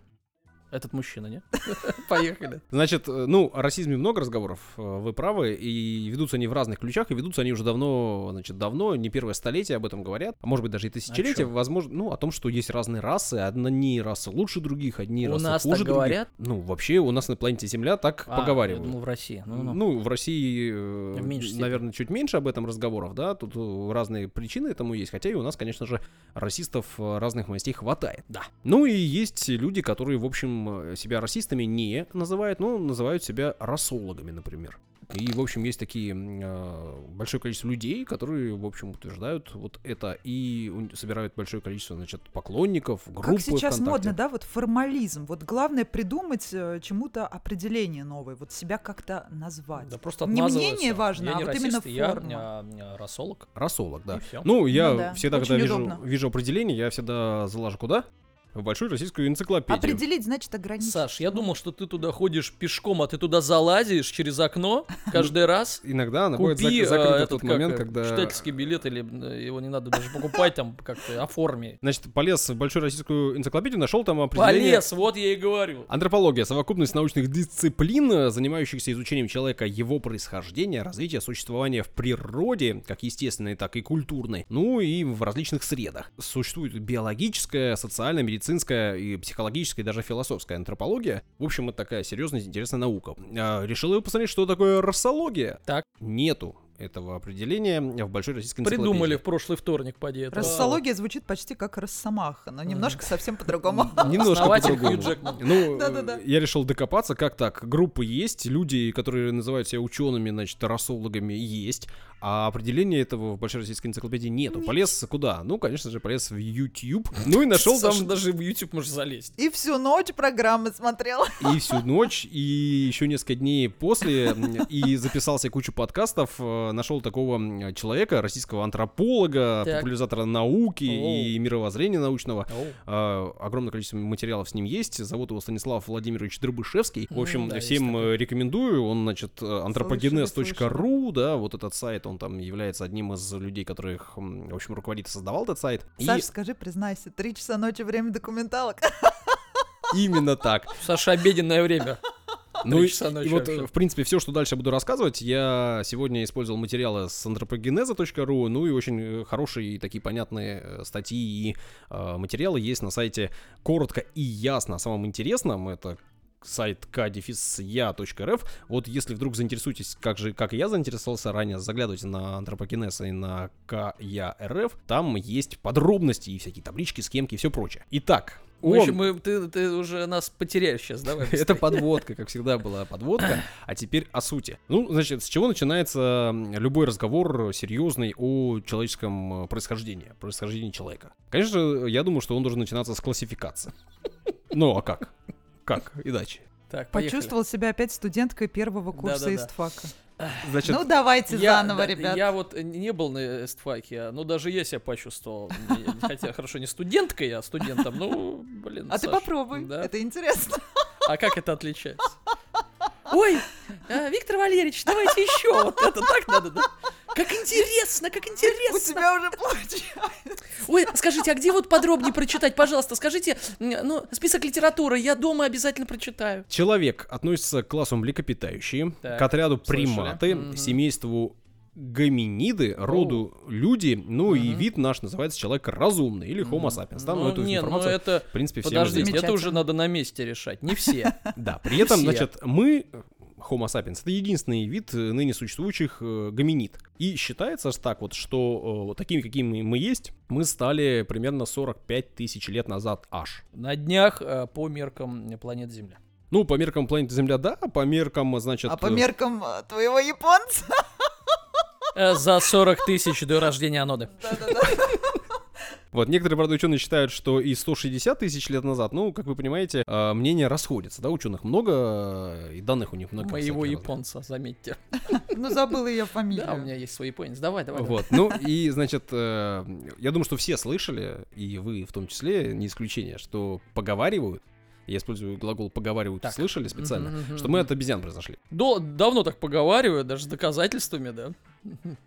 Этот мужчина, не? Поехали. Значит, э, ну, о расизме много разговоров, э, вы правы, и ведутся они в разных ключах, и ведутся они уже давно, значит, давно, не первое столетие об этом говорят, а может быть даже и тысячелетия, чём? возможно, ну, о том, что есть разные расы, одни расы лучше других, одни У расы нас хуже так других. говорят? Ну, вообще, у нас на планете Земля так А, поговаривают. Думал, в России. Ну, Ну, ну. в России, э, В наверное, чуть меньше об этом разговоров, да, тут разные причины этому есть, хотя и у нас, конечно же, расистов разных мастей хватает. Да. Ну и есть люди, которые, в общем, э, себя расистами не называют, но называют себя расологами, например. И, в общем, есть такие э, большое количество людей, которые, в общем, утверждают вот это и собирают большое количество, значит, поклонников, группы Как сейчас ВКонтакте. модно, да, вот формализм. Вот главное придумать э, чему-то определение новое, вот себя как-то назвать. Да просто Не мнение важно, я а не вот расист, именно я форма. а, а, расолог. Расолог, да. Ну, я Ну да, всегда, очень когда вижу, вижу определение, я всегда залажу куда? В большую российскую энциклопедию. Определить значит ограничить. Саш, я думал, что ты туда ходишь пешком, а ты туда залазишь через окно каждый раз. Иногда она будет закрыта э, в тот момент, когда... читательский билет, или его не надо даже покупать, там как-то оформи. Значит, полез в большую российскую энциклопедию, нашел там определение... Полез, вот я и говорю. Антропология – совокупность научных дисциплин, занимающихся изучением человека, его происхождения, развития, существования в природе, как естественной, так и культурной, ну и в различных средах. Существует биологическая, социальная, медицинская и психологическая, и даже философская антропология. В общем, это такая серьезная, интересная наука. А, решил я посмотреть, что такое расология. Так. Нету этого определения в большой российской энциклопедии. Придумали в прошлый вторник, поди. это. Рассология звучит почти как Росомаха, но немножко совсем по-другому. Немножко по-другому. Ну, э, я решил докопаться, как так. Группы есть, люди, которые называют себя учеными, значит, расологами, есть. А определения этого в Большой российской энциклопедии нету. Полез куда? Ну, конечно же, полез в YouTube. Ну и нашел там даже в YouTube можешь залезть. И всю ночь программы смотрела. и всю ночь, и еще несколько дней после, и записался кучу подкастов, э, нашел такого м, человека, российского антрополога, Так. популяризатора науки и Оу. мировоззрения научного. Оу. А, огромное количество материалов с ним есть. Зовут его Станислав Владимирович Дробышевский. В общем, да, всем э, рекомендую. Он, значит, э, anthropogenes.ru, да, вот этот сайт, он там является одним из людей, которых, в общем, руководит и создавал этот сайт. И Саш, скажи, признайся, три часа ночи время документалок. именно так. Саша, обеденное время. Ну и, и вот, вообще. в принципе, все, что дальше буду рассказывать, я сегодня использовал материалы с антропогенеза.ру, ну и очень э, хорошие такие понятные э, статьи и э, материалы есть на сайте коротко и ясно о самом интересном. Это сайт kdefisya.rf. Вот если вдруг заинтересуетесь, как же, как и я заинтересовался ранее, заглядывайте на антропогенез и на KYRF. Там есть подробности и всякие таблички, схемки и все прочее. Итак, В он- общем, мы, ты, ты уже нас потеряешь сейчас, давай. это подводка, как всегда была подводка, а теперь о сути. Ну, значит, с чего начинается любой разговор серьезный о человеческом э, происхождении, происхождении человека? Конечно, я думаю, что он должен начинаться с классификации. Ну, а как? Как иначе? Так, поехали. Почувствовал себя опять студенткой первого курса Да-да-да. истфака. Значит, Ну давайте Я- заново, да, ребят. Я вот не был на эстфаке, но даже я себя почувствовал. Хотя, хорошо, не студенткой, а студентом. Ну, блин, А ты попробуй, это интересно. А как это отличается? Ой, а, Виктор Валерьевич, давайте еще. Вот это так надо, да? Как интересно, как У интересно. тебя уже получается. Ой, скажите, а где вот подробнее прочитать, пожалуйста? Скажите, ну, список литературы, я дома обязательно прочитаю. человек относится к классу млекопитающие, Так, к отряду слышали. приматы, Мгм. семейству гоминиды, роду люди, ну и Мгм. вид наш называется человек разумный или Homo sapiens. Там, ну, Ну, эту не, ну информацию, это... в принципе, всем Подождите, известно. это уже надо на месте решать. Не все. Да, при этом, Все. значит, мы, Homo sapiens, это единственный вид э, ныне существующих э, гоминид. И считается так вот, что э, вот такими, какими мы есть, мы стали примерно 45 тысяч лет назад аж. На днях э, по меркам планеты Земля. Ну, по меркам планеты Земля, да, по меркам, значит... А по меркам твоего японца? Э, За 40 тысяч до рождения аноды. Вот, некоторые, правда, ученые считают, что и 160 тысяч лет назад, ну, как вы понимаете, э, мнения расходятся, да, ученых много, э, и данных у них много. Моего японца, заметьте. Ну забыла ее Да, у фамилию. меня есть свой японец. Давай, давай. Вот, ну и, значит, я думаю, что все слышали, и вы в том числе, не исключение, что поговаривают, я использую глагол поговаривают, Так. слышали специально, мгм, что мы от обезьян произошли. До- давно так поговариваю, даже с доказательствами, да.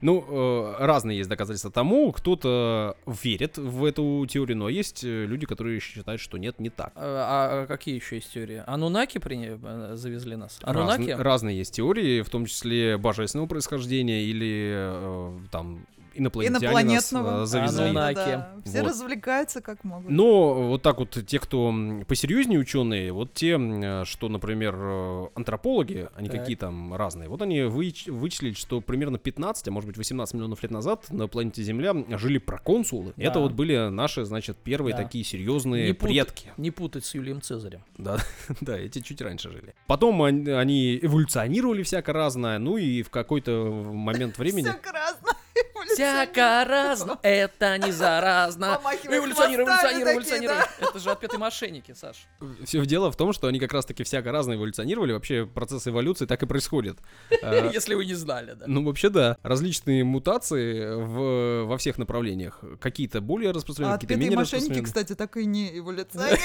Ну, э, разные есть доказательства тому, кто-то верит в эту теорию, но есть э, люди, которые считают, что нет, не так. А, а какие еще есть теории? Анунаки приня- э, завезли нас? Анунаки? разные есть теории, в том числе божественного происхождения или э, там инопланетяне нас, Инопланетного. э, завезли. Анунаки. Да, Все Вот. развлекаются как могут. Но вот так вот те, кто посерьезнее ученые, вот те, что, например, э, антропологи, они Так. какие там разные, вот они выч- вычислили, что примерно 15, а может быть 18 миллионов лет назад на планете Земля жили проконсулы. Да. Это вот были наши, значит, первые Да. такие серьезные Не пут- предки. Не путать с Юлием Цезарем. Да, да, эти чуть раньше жили. Потом они, они эволюционировали всяко разное, ну и в какой-то момент времени... Все красное. Всяко разно, это не заразно. Эволюционируй, такие, эволюционируй. Это же отпетые мошенники, Саш. Все дело в том, что они как раз-таки всяко разное эволюционировали. Вообще процесс эволюции так и происходит. Э, Если вы не знали, да. Ну, вообще, да. Различные мутации в, во всех направлениях. Какие-то более А распространенные, какие-то отпетые менее мошенники, кстати, так и не эволюционируют.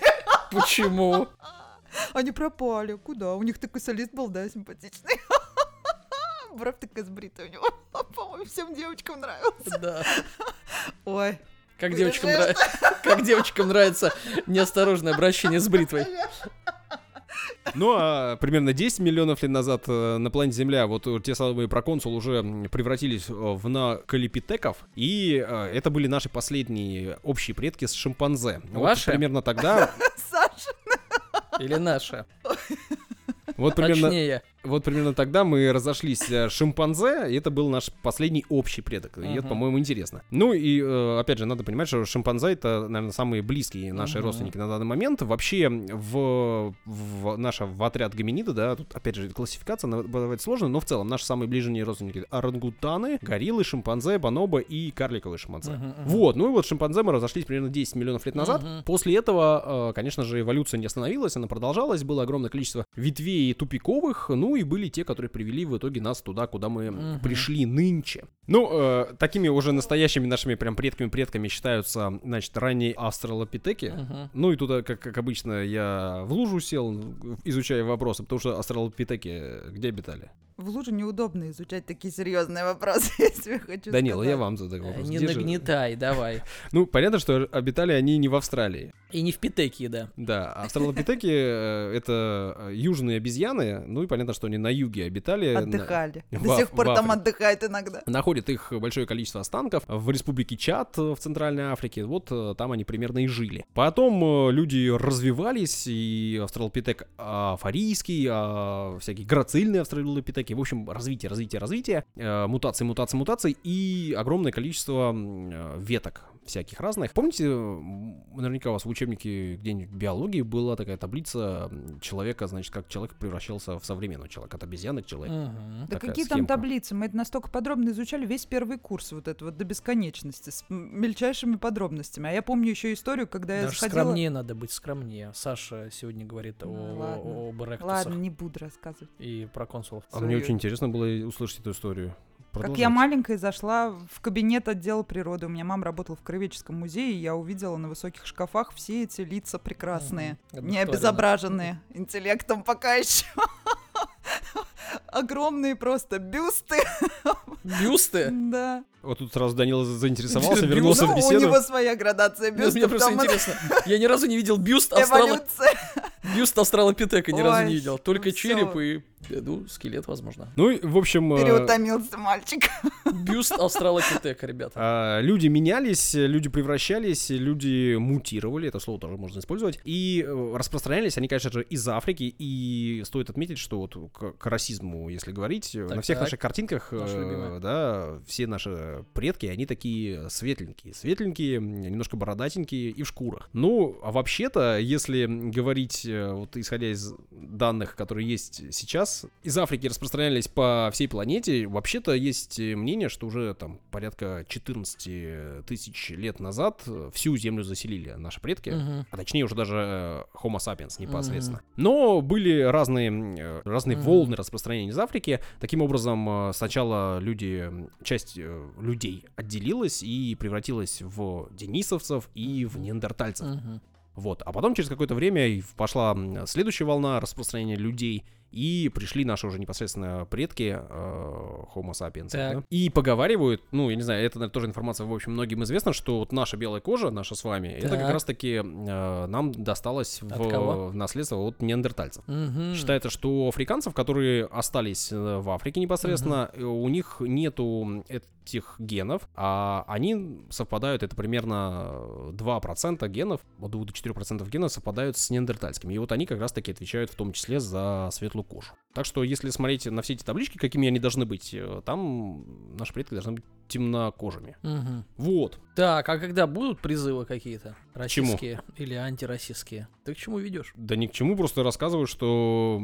Почему? Они пропали. Куда? У них такой солист был, да, симпатичный. Бровь такая сбритая у него. По-моему, всем девочкам нравился. Да. Ой. Как девочкам, нрав- как девочкам нравится неосторожное обращение с бритвой. Ну, а примерно 10 миллионов лет назад э, на планете Земля вот э, те самые проконсулы уже превратились э, в накалипитеков, и это были наши последние общие предки с шимпанзе. Вот Ваши? примерно тогда, Саша. Или наша. вот примерно, Точнее. Вот примерно тогда мы разошлись э, шимпанзе, и это был наш последний общий предок. И это, по-моему, интересно. Ну и, э, опять же, надо понимать, что шимпанзе это, наверное, самые близкие наши родственники на данный момент. Вообще, в, в наш в отряд гоминида, да, тут, опять же, классификация бывает сложная, но в целом наши самые ближние родственники орангутаны, гориллы, шимпанзе, бонобо и карликовые шимпанзе. Вот, ну и вот шимпанзе мы разошлись примерно 10 миллионов лет назад. После этого, э, конечно же, эволюция не остановилась, она продолжалась, было огромное количество ветвей тупиковых, ну и были те, которые привели в итоге нас туда, куда мы Мгм. пришли нынче. Ну, э, такими уже настоящими нашими прям предками-предками считаются, значит, ранние австралопитеки. Мгм. Ну и туда, как, как обычно, я в лужу сел, изучая вопросы, потому что австралопитеки где обитали? В луже неудобно изучать такие серьезные вопросы, если хочу Данила, я сказать. вам задаю Э, вопрос. Не Где же- нагнетай, давай. Ну, понятно, что обитали они не в Австралии. И не в Питеке, да. Да, австралопитеки э, это э, южные обезьяны, ну и понятно, что они на юге обитали. на- Отдыхали. в До сих пор там отдыхают иногда. Находят их большое количество останков в республике Чад э, в Центральной Африке. Вот э, там они примерно и жили. Потом э, люди развивались, и австралопитек афарийский, а всякие грацильные австралопитеки. В общем, развитие, развитие, развитие, э, мутации, мутации, мутации и огромное количество э, веток всяких разных. Помните, наверняка у вас в учебнике где-нибудь биологии была такая таблица человека, значит, как человек превращался в современного человека, от обезьяны к человеку. Мгм. Да какие там схемка. таблицы? Мы это настолько подробно изучали весь первый курс вот это вот до бесконечности с мельчайшими подробностями. А я помню еще историю, когда я Даже сходила... скромнее надо быть, скромнее. Саша сегодня говорит о, Ну, ладно. о- об эректусах Ладно, не буду рассказывать. и про консулов. А мне свою- очень интересно было услышать эту историю. Как я Продолжайте. маленькая зашла в кабинет отдела природы. У меня мама работала в Краеведческом музее, и я увидела на высоких шкафах все эти лица прекрасные, Мгм. не обезображенные интеллектом пока еще. Огромные просто бюсты. Бюсты? Да. Вот тут сразу Данила заинтересовался, Бюст. вернулся Ну, в у беседу. него своя градация Ну, бюстов. Мне просто интересно. Я ни разу не видел бюст. Эволюция. бюст австралопитека, ни разу не видел. Только ну череп и, ну, скелет, возможно. Ну и, в общем, э, Переутомился мальчик. Бюст австралопитека, ребята. а, люди менялись, люди превращались, люди мутировали, это слово тоже можно использовать, и э, распространялись они, конечно же, из Африки, и стоит отметить, что вот к, к расизму, если говорить, э, Так, на всех так. наших картинках, э, да, все наши предки, они такие светленькие, светленькие, немножко бородатенькие и в шкурах. Ну, а вообще-то, если говорить, вот исходя из данных, которые есть сейчас, из Африки распространялись по всей планете, вообще-то есть э, мнение, что уже там порядка 14 тысяч лет назад э, всю Землю заселили наши предки. Мгм. А точнее уже даже э, Homo sapiens непосредственно. Но были разные, разные Мгм. волны распространения из Африки. Таким образом, сначала люди, часть людей отделилась и превратилась в денисовцев и в неандертальцев. Мгм. Вот. А потом через какое-то время пошла следующая волна распространения людей, и пришли наши уже непосредственно предки э, Homo sapiens. Так. да. И поговаривают, ну, я не знаю, это наверное, тоже информация, в общем, многим известно, что вот наша белая кожа, наша с вами, это как Так. раз-таки э, нам досталось в, в наследство от неандертальцев. Мгм. Считается, что у африканцев, которые остались э, в Африке непосредственно, э, у них нету этих генов, а они совпадают, это примерно э, 2% генов, от 2 до 4% генов совпадают с неандертальскими. И вот они как раз-таки отвечают в том числе за светлую кожу. Так что, если смотреть на все эти таблички, какими они должны быть, э, там наши предки должны быть темнокожими. Мгм. Вот. Так, а когда будут призывы какие-то? чему? Российские или антироссийские? Ты к чему ведешь? Да ни к чему, просто рассказываю, что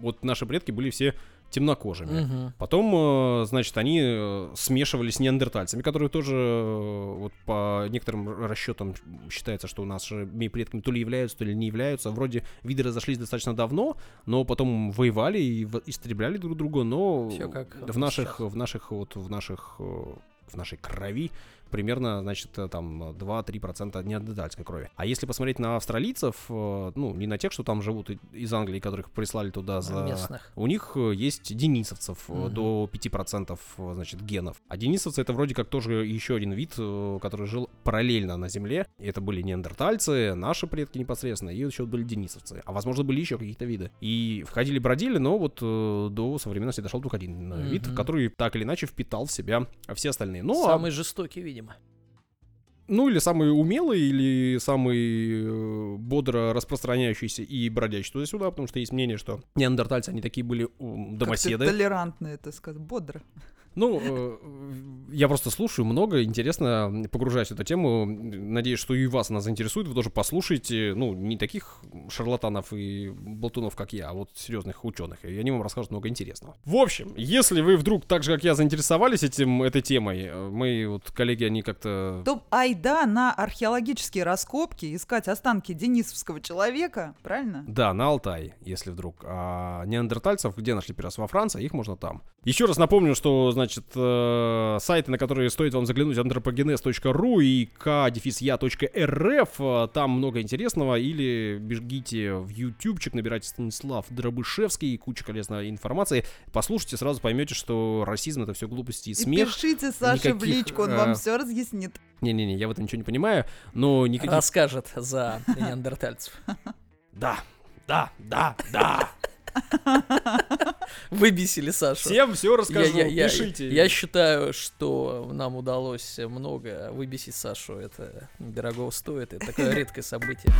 вот наши предки были все темнокожими. Мгм. Потом, э, значит, они э, смешивались с неандертальцами, которые тоже, э, вот по некоторым расчетам считается, что нашими предками то ли являются, то ли не являются. Вроде виды разошлись достаточно давно, но потом воевали и истребляли друг друга, но Всё как в наших, сейчас. в наших, вот в наших, в нашей крови примерно, значит, э, там 2-3% неандертальской крови. А если посмотреть на австралийцев, э, ну, не на тех, что там живут из Англии, которых прислали туда за... Местных. У них э, есть денисовцев э, Мгм. до 5% э, значит, генов. А денисовцы это вроде как тоже еще один вид, э, который жил параллельно на Земле. Это были неандертальцы, наши предки непосредственно, и еще были денисовцы. А возможно были еще какие-то виды. И входили-бродили, но вот э, до современности дошел только один э, вид, который так или иначе впитал в себя все остальные. Ну, а- Самый жестокий, видимо. Ну, или самый умелый, или самый э, бодро распространяющийся и бродящий туда-сюда, потому что есть мнение, что неандертальцы, они такие были домоседы. толерантно это сказать, бодро. Ну, э, я просто слушаю много, интересно, погружаюсь в эту тему. Надеюсь, что и вас она заинтересует. Вы тоже послушайте, ну, не таких шарлатанов и болтунов, как я, а вот серьезных ученых. И они вам расскажут много интересного. В общем, если вы вдруг так же, как я, заинтересовались этим, этой темой, э, мои вот коллеги, они как-то То айда на археологические раскопки искать останки денисовского человека, правильно? Да, на Алтай, если вдруг. А неандертальцев где нашли первый раз? Во Франции, их можно там. Еще раз напомню, что, значит, э, сайты, на которые стоит вам заглянуть, anthropogenes.ru и k-ya.rf, там много интересного, или бегите в ютубчик, набирайте Станислав Дробышевский, куча полезной информации, послушайте, сразу поймете, что расизм это все глупости и И смех. пишите Саше в никаких, личку, он э, вам все разъяснит. Не-не-не, я в этом ничего не понимаю, но никаких... Расскажет за неандертальцев. Да, да, да, да. Выбесили Сашу. Всем все расскажу, я, я- я- пишите. я считаю, что нам удалось много выбесить Сашу. Это дорого стоит. Это такое редкое событие.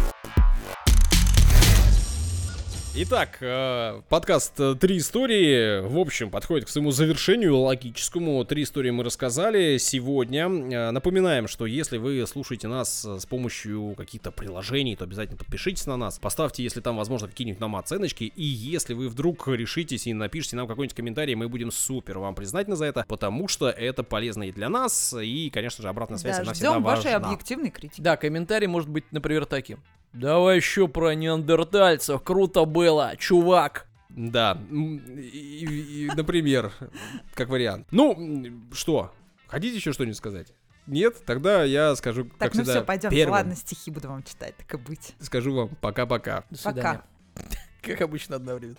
Итак, э, подкаст э, «Три истории», в общем, подходит к своему завершению логическому. Три истории мы рассказали сегодня. Э, Напоминаем, что если вы слушаете нас с помощью каких-то приложений, то обязательно подпишитесь на нас. Поставьте, если там, возможно, какие-нибудь нам оценочки. И если вы вдруг решитесь и напишите нам какой-нибудь комментарий, мы будем супер вам признательны за это, потому что это полезно и для нас, и, конечно же, обратная связь, Да, она всегда ждем вашей важна. объективной критики. Да, комментарий может быть, например, таким. Давай еще про неандертальцев. Круто было, чувак. Да, и, и- и, например, как вариант. Ну, что, хотите еще что-нибудь сказать? Нет? Тогда я скажу, Так, как ну всегда, все, пойдем. первым. Ладно, стихи буду вам читать, так и быть. Скажу вам пока-пока. До свидания. Пока. Как обычно одновременно.